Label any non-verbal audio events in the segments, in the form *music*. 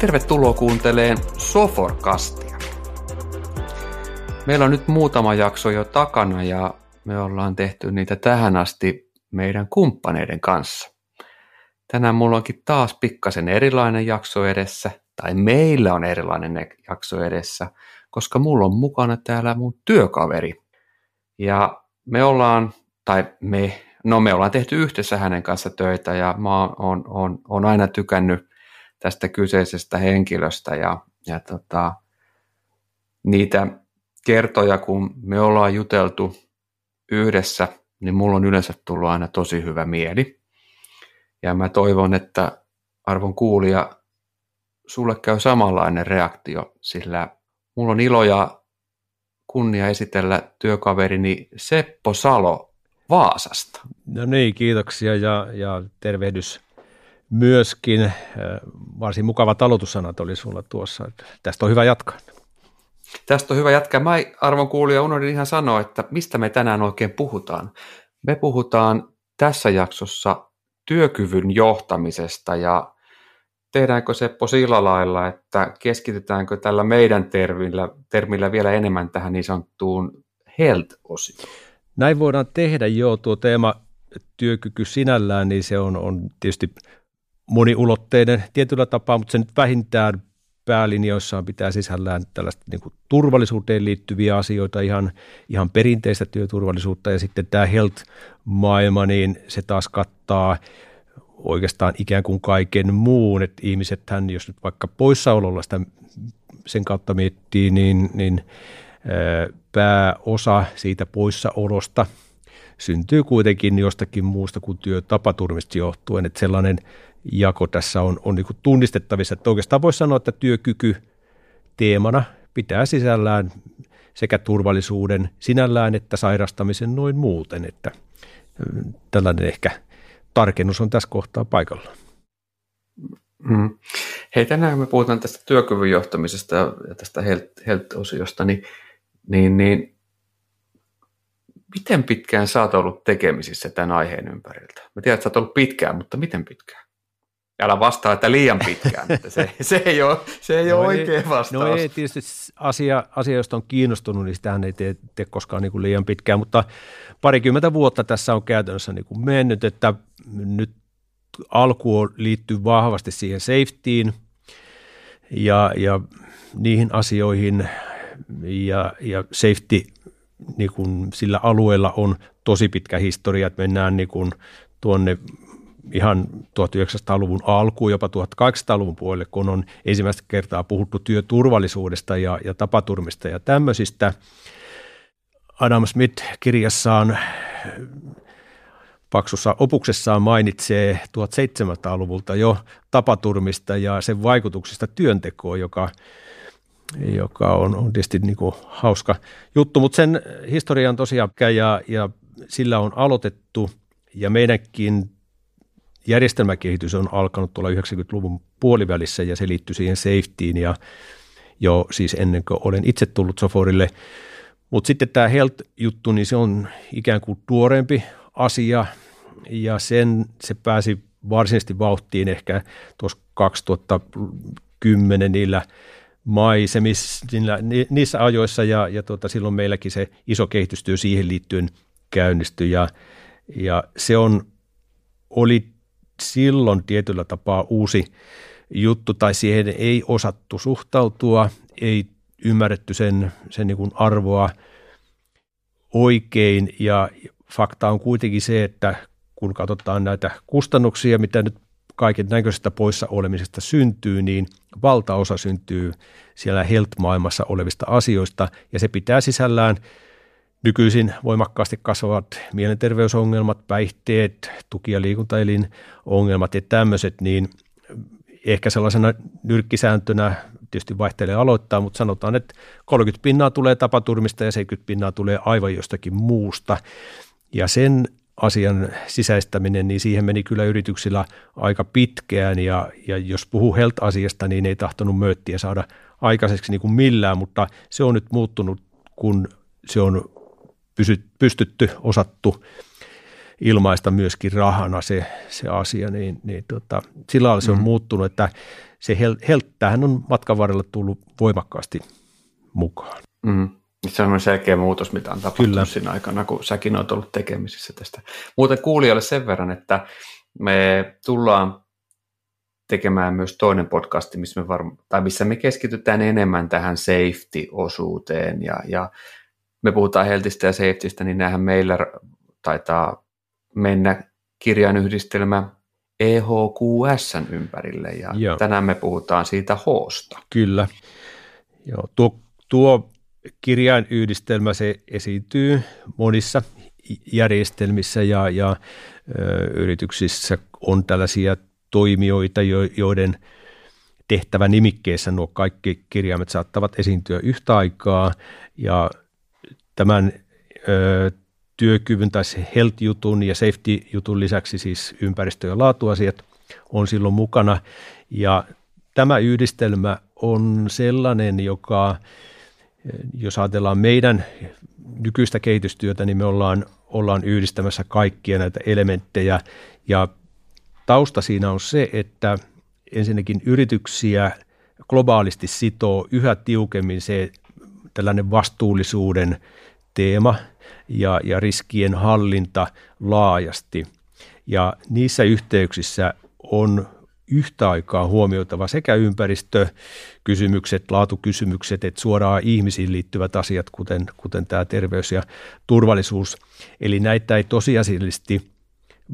Tervetuloa kuunteleen Soforkastia. Meillä on nyt muutama jakso jo takana ja me ollaan tehty niitä tähän asti meidän kumppaneiden kanssa. Tänään mulla onkin taas pikkasen erilainen jakso edessä, tai meillä on erilainen jakso edessä, koska mulla on mukana täällä mun työkaveri. Ja me ollaan, tai me, no me ollaan tehty yhdessä hänen kanssa töitä ja mä oon, oon, oon aina tykännyt tästä kyseisestä henkilöstä ja, ja tota, niitä kertoja, kun me ollaan juteltu yhdessä, niin mulla on yleensä tullut aina tosi hyvä mieli. Ja mä toivon, että arvon kuulija, sulle käy samanlainen reaktio, sillä mulla on ilo ja kunnia esitellä työkaverini Seppo Salo Vaasasta. No niin, kiitoksia ja, ja tervehdys myöskin. Äh, varsin mukava talotussanat oli sulla tuossa. Tästä on hyvä jatkaa. Tästä on hyvä jatkaa. Mä arvon kuulija unohdin ihan sanoa, että mistä me tänään oikein puhutaan. Me puhutaan tässä jaksossa työkyvyn johtamisesta ja tehdäänkö se sillä lailla, että keskitytäänkö tällä meidän termillä, termillä vielä enemmän tähän niin sanottuun health-osioon? Näin voidaan tehdä, joo. Tuo teema työkyky sinällään, niin se on, on tietysti moniulotteinen tietyllä tapaa, mutta se nyt vähintään päälinjoissaan pitää sisällään tällaista niin kuin turvallisuuteen liittyviä asioita, ihan, ihan perinteistä työturvallisuutta. Ja sitten tämä health-maailma, niin se taas kattaa oikeastaan ikään kuin kaiken muun, että ihmisethän, jos nyt vaikka poissaololla sitä sen kautta miettii, niin, niin pääosa siitä poissaolosta syntyy kuitenkin jostakin muusta kuin työtapaturmista johtuen, että sellainen jako tässä on, on niin tunnistettavissa, että oikeastaan voisi sanoa, että työkyky teemana pitää sisällään sekä turvallisuuden sinällään että sairastamisen noin muuten, että tällainen ehkä tarkennus on tässä kohtaa paikalla. Mm. Hei, tänään me puhutaan tästä työkyvyn johtamisesta ja tästä health-osiosta, niin, niin, niin miten pitkään sä oot ollut tekemisissä tämän aiheen ympäriltä? Mä tiedän, että sä oot ollut pitkään, mutta miten pitkään? Älä vastaa, että liian pitkään. Että se, *laughs* se ei ole, se ei no ole ei, oikea vastaus. No ei tietysti asia, asia, josta on kiinnostunut, niin sitähän ei tee, tee koskaan niin kuin liian pitkään, mutta parikymmentä vuotta tässä on käytännössä niin kuin mennyt, että nyt alku liittyy vahvasti siihen safetyin ja, ja niihin asioihin ja, ja safety niin kuin sillä alueella on tosi pitkä historia, että mennään niin kuin tuonne ihan 1900-luvun alkuun, jopa 1800-luvun puolelle, kun on ensimmäistä kertaa puhuttu työturvallisuudesta ja, ja tapaturmista ja tämmöisistä. Adam Smith kirjassaan paksussa opuksessaan mainitsee 1700-luvulta jo tapaturmista ja sen vaikutuksista työntekoon, joka, joka on, on tietysti niin kuin hauska juttu, mutta sen historia on tosiaan ja, ja sillä on aloitettu ja meidänkin järjestelmäkehitys on alkanut tuolla 90-luvun puolivälissä ja se liittyy siihen safetyin ja jo siis ennen kuin olen itse tullut Soforille. Mutta sitten tämä health-juttu, niin se on ikään kuin tuoreempi asia ja sen se pääsi varsinaisesti vauhtiin ehkä tuossa 2010 niillä maisemissa, niissä ajoissa ja, ja tota, silloin meilläkin se iso kehitystyö siihen liittyen käynnistyi ja, ja se on, oli silloin tietyllä tapaa uusi juttu tai siihen ei osattu suhtautua, ei ymmärretty sen, sen niin kuin arvoa oikein. Ja fakta on kuitenkin se, että kun katsotaan näitä kustannuksia, mitä nyt kaiken näköisestä poissa olemisesta syntyy, niin valtaosa syntyy siellä health-maailmassa olevista asioista. Ja se pitää sisällään – Nykyisin voimakkaasti kasvavat mielenterveysongelmat, päihteet, tuki- ja liikuntaelinongelmat ja tämmöiset, niin ehkä sellaisena nyrkkisääntönä tietysti vaihtelee aloittaa, mutta sanotaan, että 30 pinnaa tulee tapaturmista ja 70 pinnaa tulee aivan jostakin muusta. Ja sen asian sisäistäminen, niin siihen meni kyllä yrityksillä aika pitkään ja, ja jos puhuu health-asiasta, niin ei tahtonut mööttiä saada aikaiseksi niin kuin millään, mutta se on nyt muuttunut, kun se on pystytty, osattu ilmaista myöskin rahana se, se asia, niin, niin tota, sillä lailla se on mm. muuttunut, että se helttähän on matkan varrella tullut voimakkaasti mukaan. Mm. Se on selkeä muutos, mitä on tapahtunut Kyllä. siinä aikana, kun säkin olet ollut tekemisissä tästä. Muuten kuulijoille sen verran, että me tullaan tekemään myös toinen podcast, missä me, varm- tai missä me keskitytään enemmän tähän safety-osuuteen ja, ja me puhutaan heltistä ja safetystä, niin nämähän meillä taitaa mennä kirjainyhdistelmä EHQSn ympärille ja Joo. tänään me puhutaan siitä hoosta. Kyllä. Joo, tuo, tuo kirjainyhdistelmä se esiintyy monissa järjestelmissä ja, ja ö, yrityksissä on tällaisia toimijoita, joiden tehtävä nimikkeessä nuo kaikki kirjaimet saattavat esiintyä yhtä aikaa ja tämän ö, työkyvyn tai health-jutun ja safety-jutun lisäksi siis ympäristö- ja laatuasiat on silloin mukana. Ja tämä yhdistelmä on sellainen, joka jos ajatellaan meidän nykyistä kehitystyötä, niin me ollaan, ollaan yhdistämässä kaikkia näitä elementtejä. Ja tausta siinä on se, että ensinnäkin yrityksiä globaalisti sitoo yhä tiukemmin se tällainen vastuullisuuden teema ja, ja riskien hallinta laajasti. Ja niissä yhteyksissä on yhtä aikaa huomioitava sekä ympäristökysymykset, laatukysymykset, että suoraan ihmisiin liittyvät asiat, kuten, kuten tämä terveys ja turvallisuus. Eli näitä ei tosiasiallisesti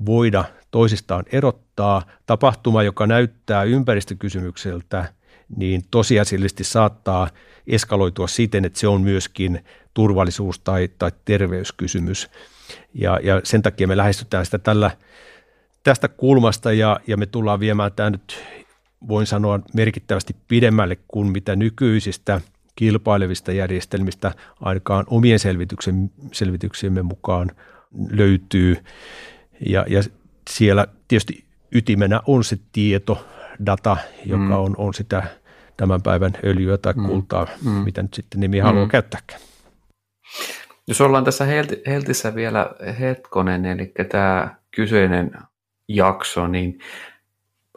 voida toisistaan erottaa. Tapahtuma, joka näyttää ympäristökysymykseltä, niin tosiasiallisesti saattaa eskaloitua siten, että se on myöskin turvallisuus- tai, tai terveyskysymys. Ja, ja sen takia me lähestytään sitä tällä – tästä kulmasta ja, ja me tullaan viemään tämä nyt, voin sanoa, merkittävästi pidemmälle kuin mitä nykyisistä kilpailevista järjestelmistä ainakaan omien selvityksen, selvityksiemme mukaan löytyy. Ja, ja siellä tietysti ytimenä on se tieto, data, joka mm. on, on sitä tämän päivän öljyä tai mm. kultaa, mm. mitä nyt sitten nimi mm. haluaa käyttääkään. Jos ollaan tässä Heltissä vielä hetkonen, eli tämä kyseinen jakso, niin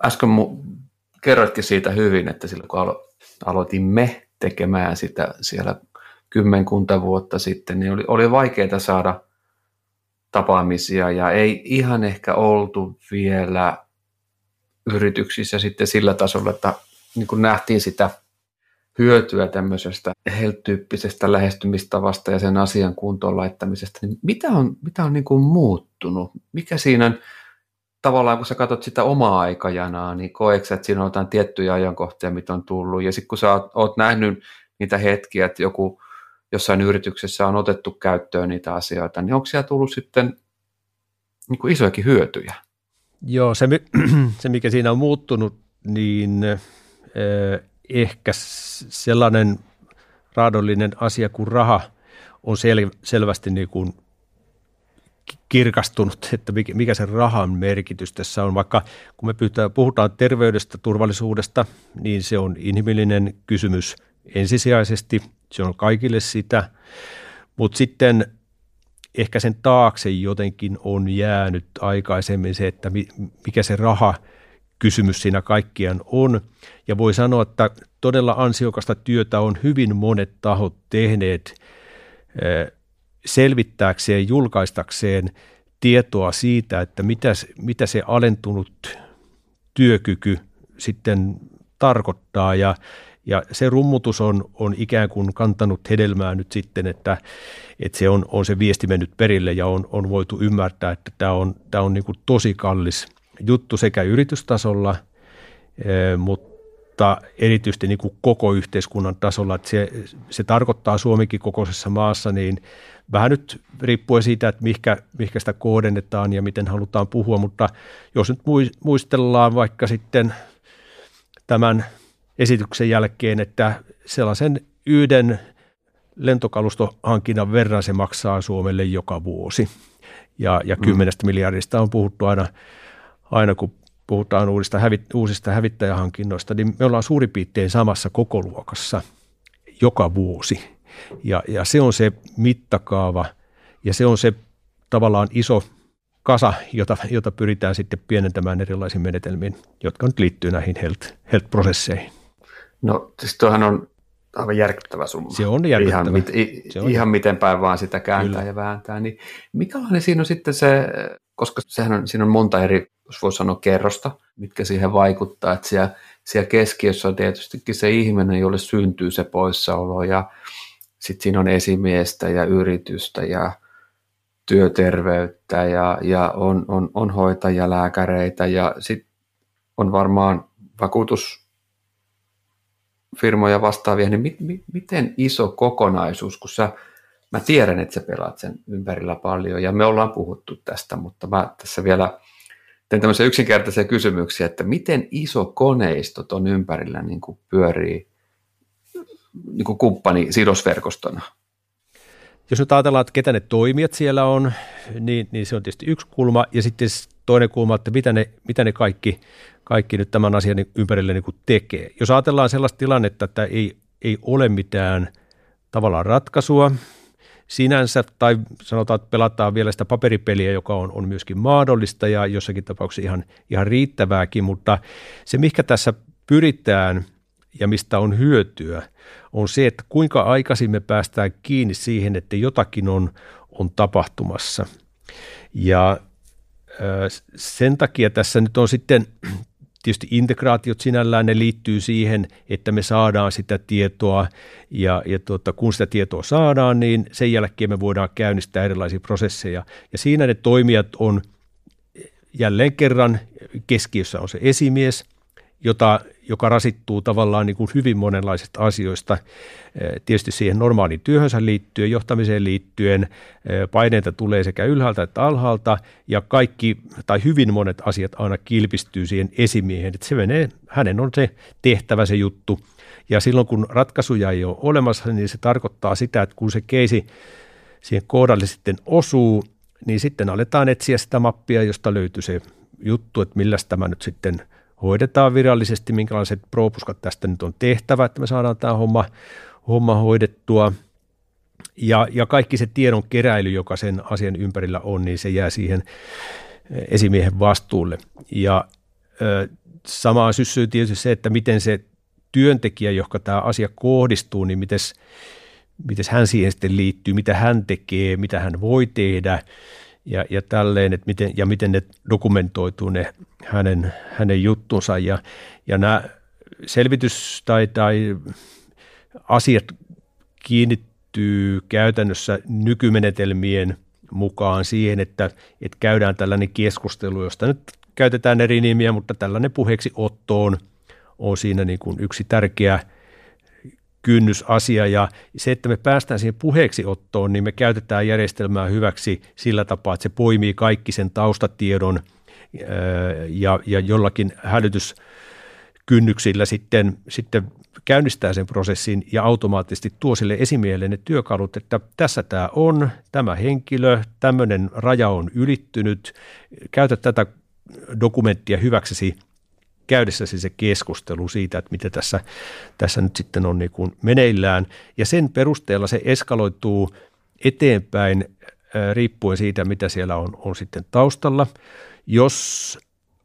äsken mu- kerroitkin siitä hyvin, että silloin kun alo- aloitimme tekemään sitä siellä kymmenkunta vuotta sitten, niin oli, oli vaikeaa saada tapaamisia ja ei ihan ehkä oltu vielä yrityksissä sitten sillä tasolla, että niin kuin nähtiin sitä hyötyä tämmöisestä health-tyyppisestä lähestymistavasta ja sen asian kuntoon laittamisesta, niin mitä on, mitä on niin kuin muuttunut? Mikä siinä on tavallaan kun sä katsot sitä omaa aikajanaa, niin koetko että siinä on jotain tiettyjä ajankohtia, mitä on tullut, ja sitten kun sä oot, oot nähnyt niitä hetkiä, että joku jossain yrityksessä on otettu käyttöön niitä asioita, niin onko siellä tullut sitten niin kuin isojakin hyötyjä? Joo, se, *clears throat* se mikä siinä on muuttunut, niin ehkä sellainen raadollinen asia kuin raha on sel, selvästi niin kuin kirkastunut, että mikä se rahan merkitys tässä on. Vaikka kun me puhutaan terveydestä, turvallisuudesta, niin se on inhimillinen kysymys ensisijaisesti. Se on kaikille sitä. Mutta sitten ehkä sen taakse jotenkin on jäänyt aikaisemmin se, että mikä se raha kysymys siinä kaikkiaan on. Ja voi sanoa, että todella ansiokasta työtä on hyvin monet tahot tehneet selvittääkseen, julkaistakseen tietoa siitä, että mitä, mitä se alentunut työkyky sitten tarkoittaa ja, ja se rummutus on, on ikään kuin kantanut hedelmää nyt sitten, että, että se on, on se viesti mennyt perille ja on, on voitu ymmärtää, että tämä on, tämä on niin kuin tosi kallis juttu sekä yritystasolla, mutta erityisesti niin kuin koko yhteiskunnan tasolla. Että se, se tarkoittaa Suomikin kokoisessa maassa niin vähän nyt riippuen siitä, että mihinkä, mihinkä sitä kohdennetaan ja miten halutaan puhua, mutta jos nyt muistellaan vaikka sitten tämän esityksen jälkeen, että sellaisen yhden lentokalustohankinnan verran se maksaa Suomelle joka vuosi. Ja, ja mm. kymmenestä mm. miljardista on puhuttu aina, aina kun puhutaan uusista, hävit, uusista hävittäjähankinnoista, niin me ollaan suurin piirtein samassa kokoluokassa joka vuosi. Ja, ja se on se mittakaava ja se on se tavallaan iso kasa, jota, jota pyritään sitten pienentämään erilaisiin menetelmiin, jotka nyt liittyy näihin health, health-prosesseihin. No siis tuohan on aivan järkyttävä summa. Se on järkyttävä. Ihan, mit, i, se on ihan miten päin vaan sitä kääntää Kyllä. ja vääntää. Niin mikälainen siinä on sitten se, koska sehän on, siinä on monta eri, jos voi sanoa kerrosta, mitkä siihen vaikuttaa, että siellä, siellä keskiössä on tietystikin se ihminen, jolle syntyy se poissaolo ja sitten siinä on esimiestä ja yritystä ja työterveyttä ja, ja on, on, on hoitajia, lääkäreitä ja sitten on varmaan vakuutusfirmoja vastaavia, niin mi, mi, miten iso kokonaisuus, kun sä, mä tiedän, että sä pelaat sen ympärillä paljon ja me ollaan puhuttu tästä, mutta mä tässä vielä teen tämmöisiä yksinkertaisia kysymyksiä, että miten iso koneisto ton ympärillä niin kuin pyörii niin kuin kumppani sidosverkostona? Jos nyt ajatellaan, että ketä ne toimijat siellä on, niin, niin se on tietysti yksi kulma. Ja sitten toinen kulma, että mitä ne, mitä ne kaikki, kaikki nyt tämän asian ympärille niin kuin tekee. Jos ajatellaan sellaista tilannetta, että ei, ei ole mitään tavallaan ratkaisua sinänsä, tai sanotaan, että pelataan vielä sitä paperipeliä, joka on, on myöskin mahdollista ja jossakin tapauksessa ihan, ihan riittävääkin, mutta se, mikä tässä pyritään – ja mistä on hyötyä, on se, että kuinka aikaisin me päästään kiinni siihen, että jotakin on, on tapahtumassa. Ja sen takia tässä nyt on sitten tietysti integraatiot sinällään, ne liittyy siihen, että me saadaan sitä tietoa ja, ja tuota, kun sitä tietoa saadaan, niin sen jälkeen me voidaan käynnistää erilaisia prosesseja. Ja siinä ne toimijat on jälleen kerran keskiössä on se esimies – jota, joka rasittuu tavallaan niin kuin hyvin monenlaisista asioista, eh, tietysti siihen normaaliin työhönsä liittyen, johtamiseen liittyen, eh, paineita tulee sekä ylhäältä että alhaalta, ja kaikki tai hyvin monet asiat aina kilpistyy siihen esimiehen, että se menee, hänen on se tehtävä se juttu, ja silloin kun ratkaisuja ei ole olemassa, niin se tarkoittaa sitä, että kun se keisi siihen koodalle sitten osuu, niin sitten aletaan etsiä sitä mappia, josta löytyy se juttu, että millä tämä nyt sitten – hoidetaan virallisesti, minkälaiset propuskat tästä nyt on tehtävä, että me saadaan tämä homma, homma hoidettua. Ja, ja kaikki se tiedon keräily, joka sen asian ympärillä on, niin se jää siihen esimiehen vastuulle. Ja ö, samaan syssyy tietysti se, että miten se työntekijä, joka tämä asia kohdistuu, niin miten hän siihen sitten liittyy, mitä hän tekee, mitä hän voi tehdä ja, ja tälleen, että miten, ja miten ne dokumentoituu ne hänen, hänen juttunsa. Ja, ja nämä selvitys tai, tai asiat kiinnittyy käytännössä nykymenetelmien mukaan siihen, että, että käydään tällainen keskustelu, josta nyt käytetään eri nimiä, mutta tällainen puheeksi ottoon on siinä niin kuin yksi tärkeä – kynnysasia ja se, että me päästään siihen puheeksi ottoon, niin me käytetään järjestelmää hyväksi sillä tapaa, että se poimii kaikki sen taustatiedon ja, ja jollakin hälytyskynnyksillä sitten, sitten käynnistää sen prosessin ja automaattisesti tuo sille esimiehelle ne työkalut, että tässä tämä on, tämä henkilö, tämmöinen raja on ylittynyt, käytä tätä dokumenttia hyväksesi käydessäsi se keskustelu siitä, että mitä tässä, tässä nyt sitten on niin kuin meneillään. Ja sen perusteella se eskaloituu eteenpäin riippuen siitä, mitä siellä on, on sitten taustalla. Jos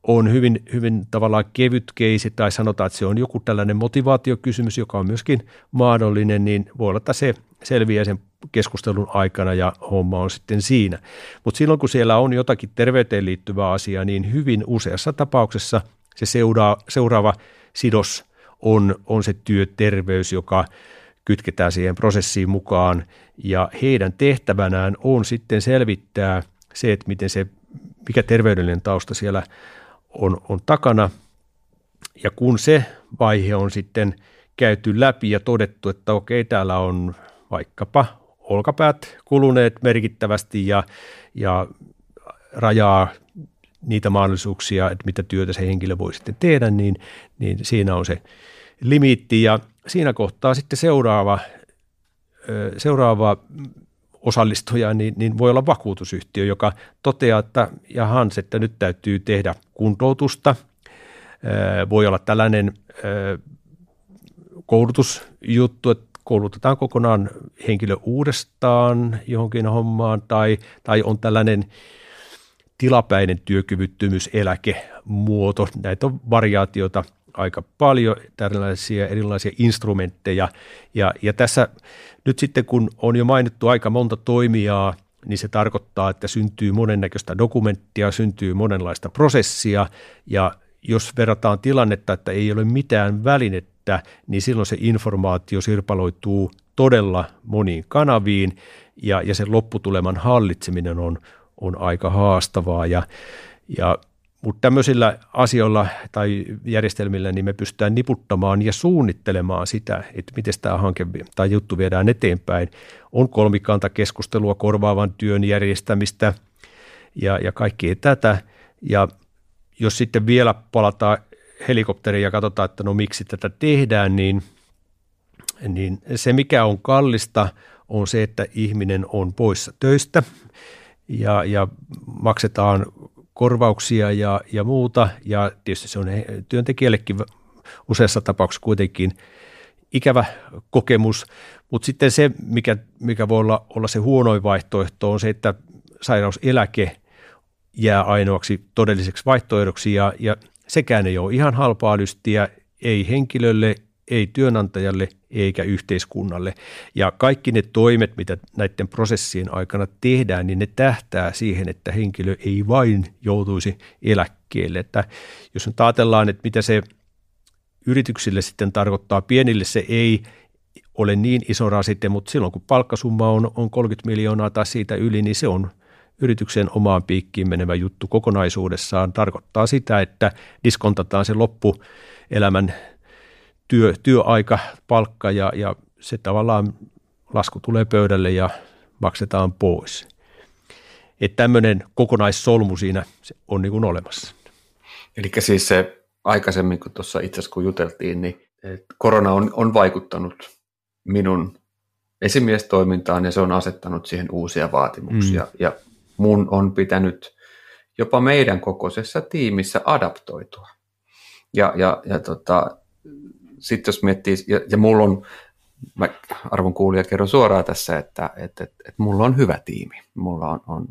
on hyvin, hyvin tavallaan kevyt keisi tai sanotaan, että se on joku tällainen motivaatiokysymys, joka on myöskin mahdollinen, niin voi olla, että se selviää sen keskustelun aikana ja homma on sitten siinä. Mutta silloin kun siellä on jotakin terveyteen liittyvää asiaa, niin hyvin useassa tapauksessa – se seuraa, seuraava sidos on, on se työterveys, joka kytketään siihen prosessiin mukaan. Ja heidän tehtävänään on sitten selvittää se, että miten se, mikä terveydellinen tausta siellä on, on takana. Ja kun se vaihe on sitten käyty läpi ja todettu, että okei, täällä on vaikkapa olkapäät kuluneet merkittävästi ja, ja rajaa niitä mahdollisuuksia, että mitä työtä se henkilö voi sitten tehdä, niin, niin siinä on se limiitti ja siinä kohtaa sitten seuraava, seuraava osallistuja, niin, niin voi olla vakuutusyhtiö, joka toteaa, että ja Hans, että nyt täytyy tehdä kuntoutusta. Voi olla tällainen koulutusjuttu, että koulutetaan kokonaan henkilö uudestaan johonkin hommaan tai, tai on tällainen tilapäinen työkyvyttömyyseläkemuoto. Näitä on variaatioita aika paljon, tällaisia erilaisia instrumentteja. Ja, ja tässä nyt sitten kun on jo mainittu aika monta toimijaa, niin se tarkoittaa, että syntyy monennäköistä dokumenttia, syntyy monenlaista prosessia ja jos verrataan tilannetta, että ei ole mitään välinettä, niin silloin se informaatio sirpaloituu todella moniin kanaviin ja, ja sen lopputuleman hallitseminen on, on aika haastavaa. Ja, ja, mutta tämmöisillä asioilla tai järjestelmillä niin me pystytään niputtamaan ja suunnittelemaan sitä, että miten tämä hanke tai juttu viedään eteenpäin. On kolmikantakeskustelua korvaavan työn järjestämistä ja, ja kaikki tätä. Ja jos sitten vielä palataan helikopteriin ja katsotaan, että no miksi tätä tehdään, niin, niin se mikä on kallista on se, että ihminen on poissa töistä ja, ja maksetaan korvauksia ja, ja muuta. Ja tietysti se on työntekijällekin useassa tapauksessa kuitenkin ikävä kokemus, mutta sitten se, mikä, mikä voi olla, olla se huonoin vaihtoehto on se, että sairauseläke jää ainoaksi todelliseksi vaihtoehdoksi. Ja, ja sekään ei ole ihan halpaa lystiä, ei henkilölle, ei työnantajalle eikä yhteiskunnalle. Ja kaikki ne toimet, mitä näiden prosessien aikana tehdään, niin ne tähtää siihen, että henkilö ei vain joutuisi eläkkeelle. Että jos nyt ajatellaan, että mitä se yrityksille sitten tarkoittaa, pienille se ei ole niin iso rasite, mutta silloin kun palkkasumma on, on 30 miljoonaa tai siitä yli, niin se on yrityksen omaan piikkiin menevä juttu kokonaisuudessaan tarkoittaa sitä, että diskontataan se loppuelämän työ, työaika, palkka ja, ja se tavallaan lasku tulee pöydälle ja maksetaan pois. Että tämmöinen kokonaissolmu siinä on niin kuin olemassa. Eli siis se aikaisemmin, kun tuossa itse asiassa kun juteltiin, niin korona on, on vaikuttanut minun esimiestoimintaan ja se on asettanut siihen uusia vaatimuksia. Mm. Ja mun on pitänyt jopa meidän kokoisessa tiimissä adaptoitua. Ja, ja, ja tota, sitten jos miettii, ja, ja mulla on, mä arvon kuulija kerron suoraan tässä, että että että että mulla on hyvä tiimi. Mulla on, on,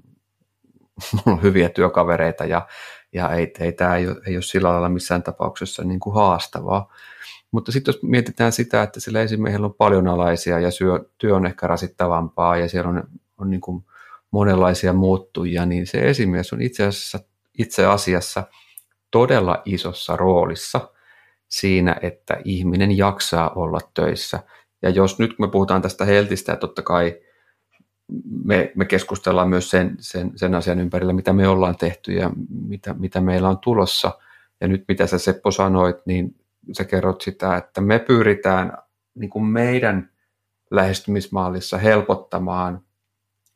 *laughs* mulla on hyviä työkavereita ja, ja ei, ei tämä ei, ei ole sillä lailla missään tapauksessa niin kuin haastavaa. Mutta sitten jos mietitään sitä, että sillä esimiehellä on paljon alaisia ja syö, työ on ehkä rasittavampaa ja siellä on, on niin kuin monenlaisia muuttujia, niin se esimies on itse asiassa, itse asiassa todella isossa roolissa siinä, että ihminen jaksaa olla töissä. Ja jos nyt me puhutaan tästä heltistä, ja totta kai me, me keskustellaan myös sen, sen, sen asian ympärillä, mitä me ollaan tehty ja mitä, mitä meillä on tulossa. Ja nyt mitä sä Seppo sanoit, niin sä kerrot sitä, että me pyritään niin kuin meidän lähestymismallissa helpottamaan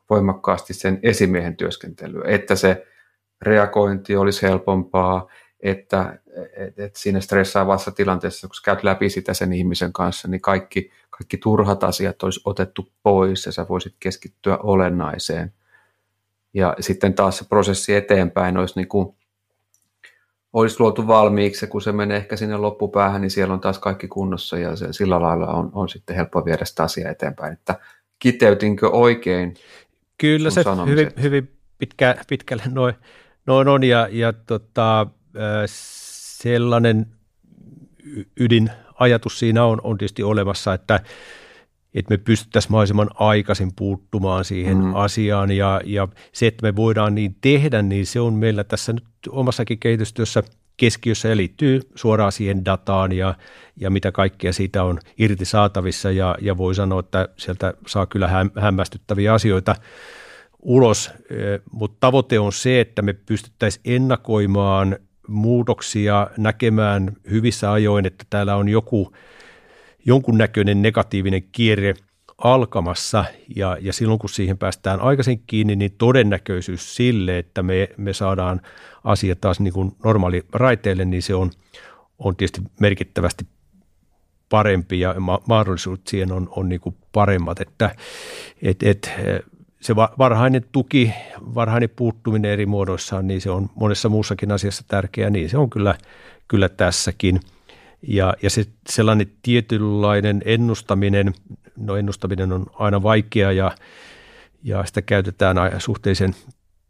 voimakkaasti sen esimiehen työskentelyä, että se reagointi olisi helpompaa, että et, et siinä stressaavassa tilanteessa, kun käyt läpi sitä sen ihmisen kanssa, niin kaikki, kaikki turhat asiat olisi otettu pois ja sä voisit keskittyä olennaiseen. Ja sitten taas se prosessi eteenpäin olisi, niin kuin, olisi luotu valmiiksi, ja kun se menee ehkä sinne loppupäähän, niin siellä on taas kaikki kunnossa ja se, sillä lailla on, on sitten helppo viedä sitä asiaa eteenpäin. Että kiteytinkö oikein Kyllä se hyvin, hyvin pitkä, pitkälle noin, noin on ja, ja tota, sellainen ydinajatus siinä on, on tietysti olemassa, että, että me pystyttäisiin mahdollisimman aikaisin puuttumaan siihen mm. asiaan ja, ja se, että me voidaan niin tehdä, niin se on meillä tässä nyt omassakin kehitystyössä keskiössä ja liittyy suoraan siihen dataan ja, ja mitä kaikkea siitä on irti saatavissa ja, ja voi sanoa, että sieltä saa kyllä hämmästyttäviä asioita ulos, mutta tavoite on se, että me pystyttäisiin ennakoimaan muutoksia, näkemään hyvissä ajoin, että täällä on joku jonkunnäköinen negatiivinen kierre alkamassa. Ja, ja silloin kun siihen päästään aikaisin kiinni, niin todennäköisyys sille, että me, me saadaan asiat taas niin kuin normaali raiteille, niin se on, on tietysti merkittävästi parempi ja ma- mahdollisuudet siihen on, on niin kuin paremmat, että et, et, se varhainen tuki, varhainen puuttuminen eri muodoissaan, niin se on monessa muussakin asiassa tärkeää, niin se on kyllä, kyllä tässäkin. Ja, ja se sellainen tietynlainen ennustaminen, no ennustaminen on aina vaikea ja, ja sitä käytetään suhteellisen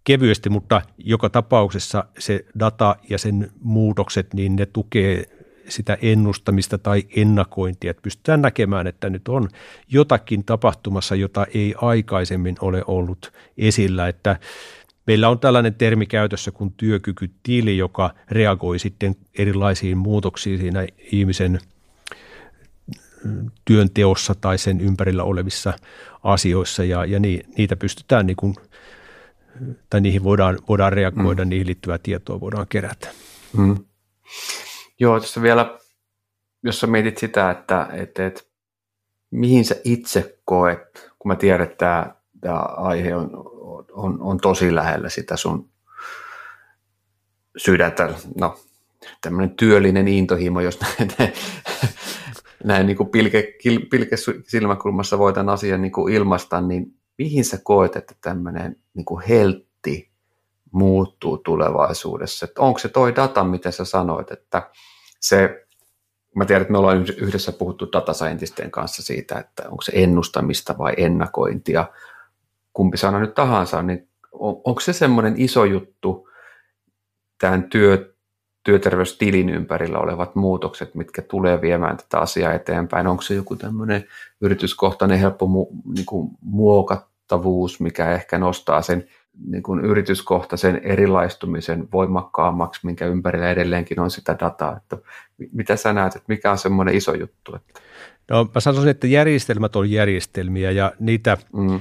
kevyesti, mutta joka tapauksessa se data ja sen muutokset, niin ne tukee sitä ennustamista tai ennakointia, että pystytään näkemään, että nyt on jotakin tapahtumassa, jota ei aikaisemmin ole ollut esillä, että Meillä on tällainen termi käytössä kuin työkykytili, joka reagoi sitten erilaisiin muutoksiin siinä ihmisen työnteossa tai sen ympärillä olevissa asioissa ja, ja niitä pystytään niin kuin, tai niihin voidaan, voidaan reagoida, mm. niihin liittyvää tietoa voidaan kerätä. Mm. Joo, tässä vielä, jos sä mietit sitä, että, että, että mihin sä itse koet, kun mä tiedän, että tämä, tämä aihe on, on, on tosi lähellä sitä sun sydäntä, no tämmöinen työllinen intohimo, jos *laughs* näin, näin niin kuin pilke, pilke silmäkulmassa voi tämän asian niin kuin ilmaista, niin mihin sä koet, että tämmöinen niin kuin heltti muuttuu tulevaisuudessa? Että onko se toi data, mitä sä sanoit, että se, mä tiedän, että me ollaan yhdessä puhuttu data kanssa siitä, että onko se ennustamista vai ennakointia, kumpi sana nyt tahansa, niin on, onko se semmoinen iso juttu tämän työ, työterveystilin ympärillä olevat muutokset, mitkä tulee viemään tätä asiaa eteenpäin? Onko se joku tämmöinen yrityskohtainen helppo mu, niin kuin muokattavuus, mikä ehkä nostaa sen niin kuin yrityskohtaisen erilaistumisen voimakkaammaksi, minkä ympärillä edelleenkin on sitä dataa. Että mitä sä näet, että mikä on semmoinen iso juttu? Että... No mä sanoisin, että järjestelmät on järjestelmiä ja niitä mm.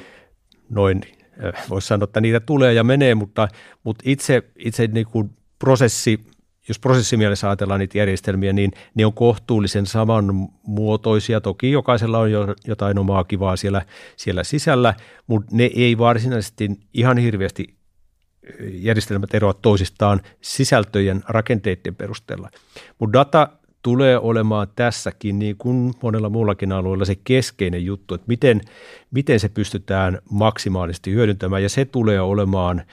noin, äh, voisi sanoa, että niitä tulee ja menee, mutta, mutta itse, itse niin kuin prosessi jos prosessimielessä ajatellaan niitä järjestelmiä, niin ne on kohtuullisen samanmuotoisia. Toki jokaisella on jo jotain omaa kivaa siellä, siellä sisällä, mutta ne ei varsinaisesti ihan hirveästi järjestelmät eroavat toisistaan sisältöjen rakenteiden perusteella. Mutta data tulee olemaan tässäkin, niin kuin monella muullakin alueella, se keskeinen juttu, että miten, miten se pystytään maksimaalisesti hyödyntämään, ja se tulee olemaan –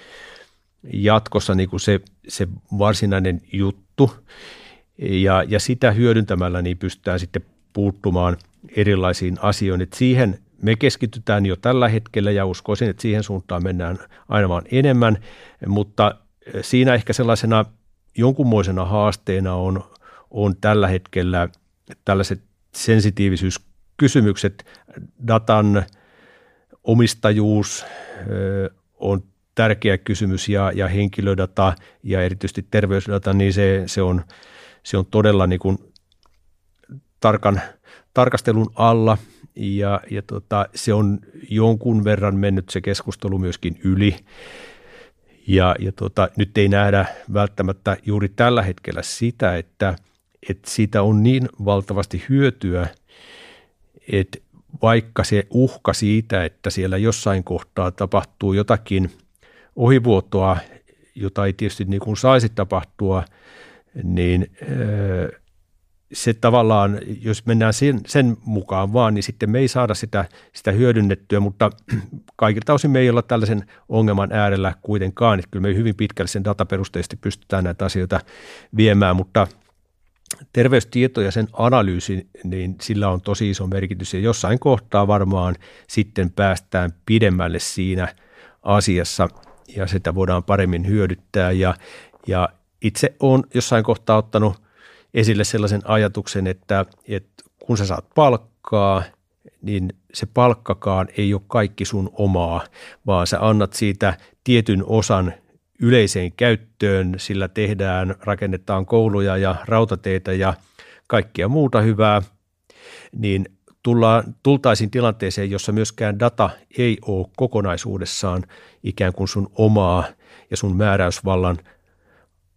jatkossa niin kuin se, se varsinainen juttu. Ja, ja sitä hyödyntämällä niin pystytään sitten puuttumaan erilaisiin asioihin. Et siihen me keskitytään jo tällä hetkellä ja uskoisin, että siihen suuntaan mennään aina vaan enemmän, mutta siinä ehkä sellaisena jonkunmoisena haasteena on, on tällä hetkellä tällaiset sensitiivisyyskysymykset, datan omistajuus on tärkeä kysymys ja, ja henkilödata ja erityisesti terveysdata, niin se, se, on, se on todella niin kuin tarkan, tarkastelun alla ja, ja tota, se on jonkun verran mennyt se keskustelu myöskin yli. Ja, ja tota, nyt ei nähdä välttämättä juuri tällä hetkellä sitä, että, että siitä on niin valtavasti hyötyä, että vaikka se uhka siitä, että siellä jossain kohtaa tapahtuu jotakin – ohivuotoa, jota ei tietysti niin kuin saisi tapahtua, niin se tavallaan, jos mennään sen, sen mukaan vaan, niin sitten me ei saada sitä, sitä hyödynnettyä, mutta *clears throat* kaikilta osin me ei olla tällaisen ongelman äärellä kuitenkaan, että kyllä me hyvin pitkälle sen dataperusteisesti pystytään näitä asioita viemään, mutta terveystieto ja sen analyysi, niin sillä on tosi iso merkitys. Ja jossain kohtaa varmaan sitten päästään pidemmälle siinä asiassa – ja sitä voidaan paremmin hyödyttää. Ja, ja itse olen jossain kohtaa ottanut esille sellaisen ajatuksen, että, että kun sä saat palkkaa, niin se palkkakaan ei ole kaikki sun omaa, vaan sä annat siitä tietyn osan yleiseen käyttöön, sillä tehdään, rakennetaan kouluja ja rautateitä ja kaikkea muuta hyvää, niin tullaan, tultaisiin tilanteeseen, jossa myöskään data ei ole kokonaisuudessaan ikään kuin sun omaa ja sun määräysvallan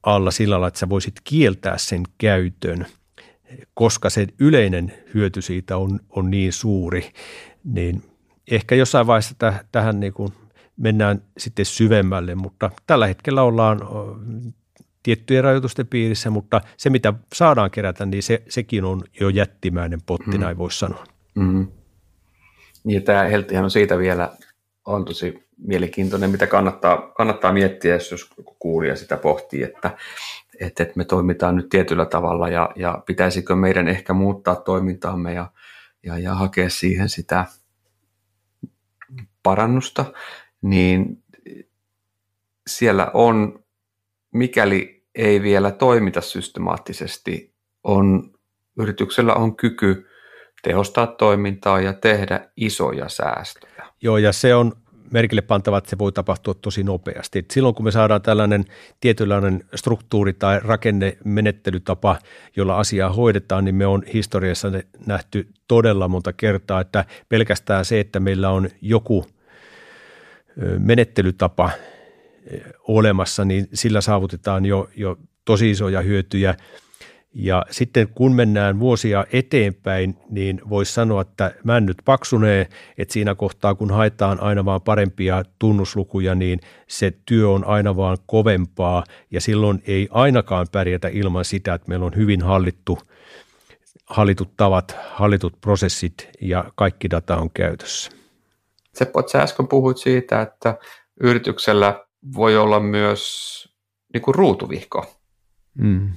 alla sillä lailla, että sä voisit kieltää sen käytön, koska se yleinen hyöty siitä on, on niin suuri, niin ehkä jossain vaiheessa täh, tähän niin kuin mennään sitten syvemmälle, mutta tällä hetkellä ollaan tiettyjen rajoitusten piirissä, mutta se mitä saadaan kerätä, niin se, sekin on jo jättimäinen potti, mm. näin voisi sanoa. Mm. Ja tämä Helttihän on siitä vielä on tosi mielenkiintoinen, mitä kannattaa, kannattaa miettiä, jos kuulija sitä pohtii, että, että, että me toimitaan nyt tietyllä tavalla ja, ja pitäisikö meidän ehkä muuttaa toimintaamme ja, ja, ja hakea siihen sitä parannusta, niin siellä on, mikäli ei vielä toimita systemaattisesti, on, yrityksellä on kyky tehostaa toimintaa ja tehdä isoja säästöjä. Joo, ja se on merkille pantava, että se voi tapahtua tosi nopeasti. Et silloin kun me saadaan tällainen tietynlainen struktuuri tai rakennemenettelytapa, jolla asiaa hoidetaan, niin me on historiassa nähty todella monta kertaa, että pelkästään se, että meillä on joku menettelytapa olemassa, niin sillä saavutetaan jo, jo tosi isoja hyötyjä – ja sitten kun mennään vuosia eteenpäin, niin voisi sanoa, että männyt paksunee, että siinä kohtaa kun haetaan aina vaan parempia tunnuslukuja, niin se työ on aina vaan kovempaa ja silloin ei ainakaan pärjätä ilman sitä, että meillä on hyvin hallittu, hallitut tavat, hallitut prosessit ja kaikki data on käytössä. Seppo, sä äsken puhuit siitä, että yrityksellä voi olla myös niin kuin ruutuvihko. Mm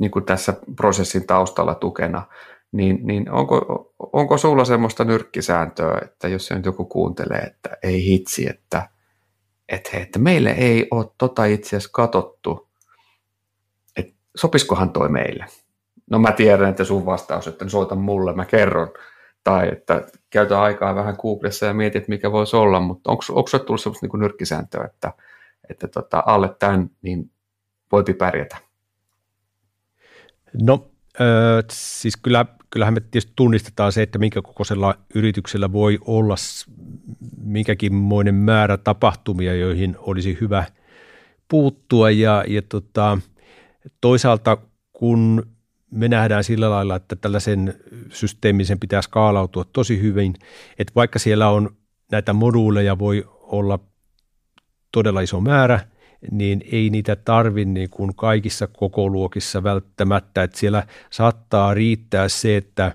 niin kuin tässä prosessin taustalla tukena, niin, niin onko, onko sulla semmoista nyrkkisääntöä, että jos se nyt joku kuuntelee, että ei hitsi, että, että, hei, että meille ei ole tota itse asiassa katsottu, että sopiskohan toi meille? No mä tiedän, että sun vastaus, että soita mulle, mä kerron. Tai että käytä aikaa vähän Googlessa ja mietit, mikä voisi olla, mutta onko, onko sulle tullut semmoista niin nyrkkisääntö, että, että tota, alle tämän niin voipi pärjätä? No äh, siis kyllä, kyllähän me tietysti tunnistetaan se, että minkä kokoisella yrityksellä voi olla minkäkinmoinen määrä tapahtumia, joihin olisi hyvä puuttua ja, ja tota, toisaalta kun me nähdään sillä lailla, että tällaisen systeemin sen pitää skaalautua tosi hyvin, että vaikka siellä on näitä moduuleja voi olla todella iso määrä – niin ei niitä tarvi niin kuin kaikissa kokoluokissa välttämättä. Että siellä saattaa riittää se, että,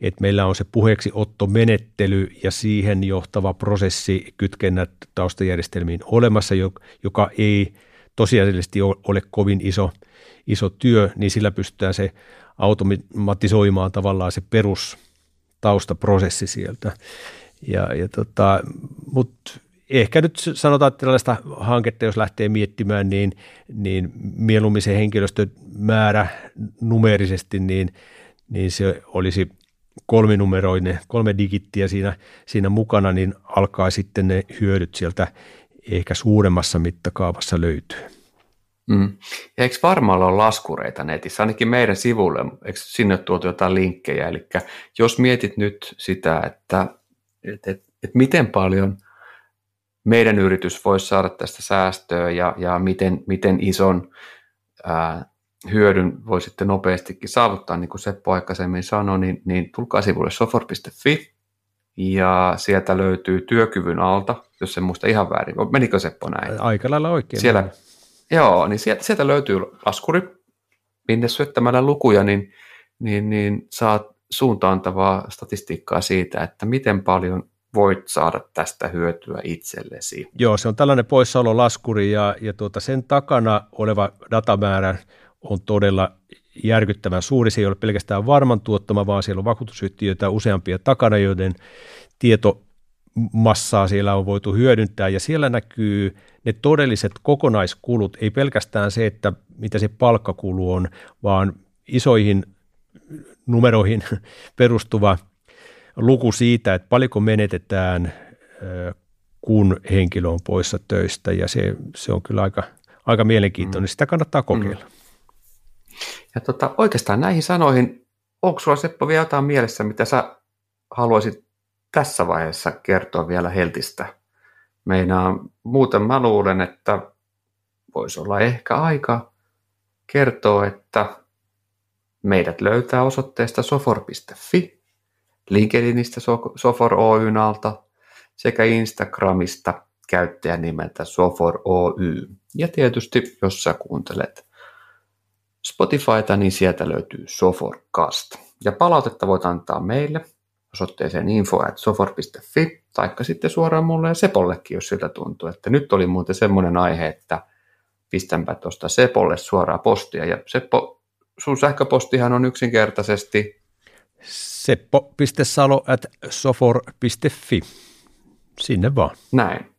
että meillä on se puheeksi ottomenettely ja siihen johtava prosessi kytkennät taustajärjestelmiin olemassa, joka ei tosiasiallisesti ole kovin iso, iso työ, niin sillä pystytään se automatisoimaan tavallaan se perus taustaprosessi sieltä. Ja, ja tota, Mutta ehkä nyt sanotaan, että tällaista hanketta, jos lähtee miettimään, niin, niin mieluummin se henkilöstömäärä numerisesti, niin, niin se olisi kolminumeroinen, kolme digittiä siinä, siinä mukana, niin alkaa sitten ne hyödyt sieltä ehkä suuremmassa mittakaavassa löytyy. Mm. Ja eikö varmalla ole laskureita netissä, ainakin meidän sivulle, eikö sinne tuotu jotain linkkejä, eli jos mietit nyt sitä, että, että, että, että miten paljon – meidän yritys voisi saada tästä säästöä ja, ja miten, miten ison ää, hyödyn voi sitten nopeastikin saavuttaa, niin kuin Seppo aikaisemmin sanoi, niin, niin tulkaa sivulle sofor.fi ja sieltä löytyy työkyvyn alta, jos en muista ihan väärin. Menikö Seppo näin? Aika lailla oikein. Siellä, joo, niin sieltä, sieltä löytyy laskuri, minne syöttämällä lukuja, niin, niin, niin saat suuntaantavaa statistiikkaa siitä, että miten paljon voit saada tästä hyötyä itsellesi. Joo, se on tällainen poissaololaskuri ja, ja tuota, sen takana oleva datamäärä on todella järkyttävän suuri. Se ei ole pelkästään varman tuottama, vaan siellä on vakuutusyhtiöitä useampia takana, joiden tietomassaa siellä on voitu hyödyntää ja siellä näkyy ne todelliset kokonaiskulut, ei pelkästään se, että mitä se palkkakulu on, vaan isoihin numeroihin *laughs* perustuva luku siitä, että paljonko menetetään, kun henkilö on poissa töistä ja se, se on kyllä aika, aika mielenkiintoinen. Mm. Sitä kannattaa kokeilla. Mm. Ja tota, oikeastaan näihin sanoihin, onko sulla Seppo vielä jotain mielessä, mitä sä haluaisit tässä vaiheessa kertoa vielä Heltistä? Meinaa, muuten mä luulen, että voisi olla ehkä aika kertoa, että meidät löytää osoitteesta sofor.fi LinkedInistä Sofor Oyn alta sekä Instagramista käyttäjän nimeltä Sofor Oy. Ja tietysti, jos sä kuuntelet Spotifyta, niin sieltä löytyy Soforcast. Ja palautetta voit antaa meille osoitteeseen info.sofor.fi, taikka sitten suoraan mulle ja Sepollekin, jos siltä tuntuu. Että nyt oli muuten semmoinen aihe, että pistänpä tuosta Sepolle suoraa postia. Ja Seppo, sun sähköpostihan on yksinkertaisesti seppo.salo at sofor.fi. Sinne vaan. Näin.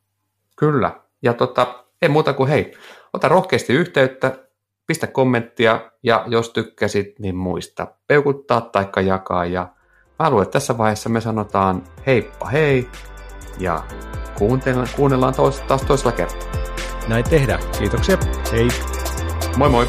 Kyllä. Ja tota, ei muuta kuin hei, ota rohkeasti yhteyttä, pistä kommenttia ja jos tykkäsit, niin muista peukuttaa tai jakaa. Ja mä luulen, että tässä vaiheessa me sanotaan heippa hei ja kuunnellaan, kuunnellaan tois, taas toisella kertaa. Näin tehdään. Kiitoksia. Hei. Moi moi.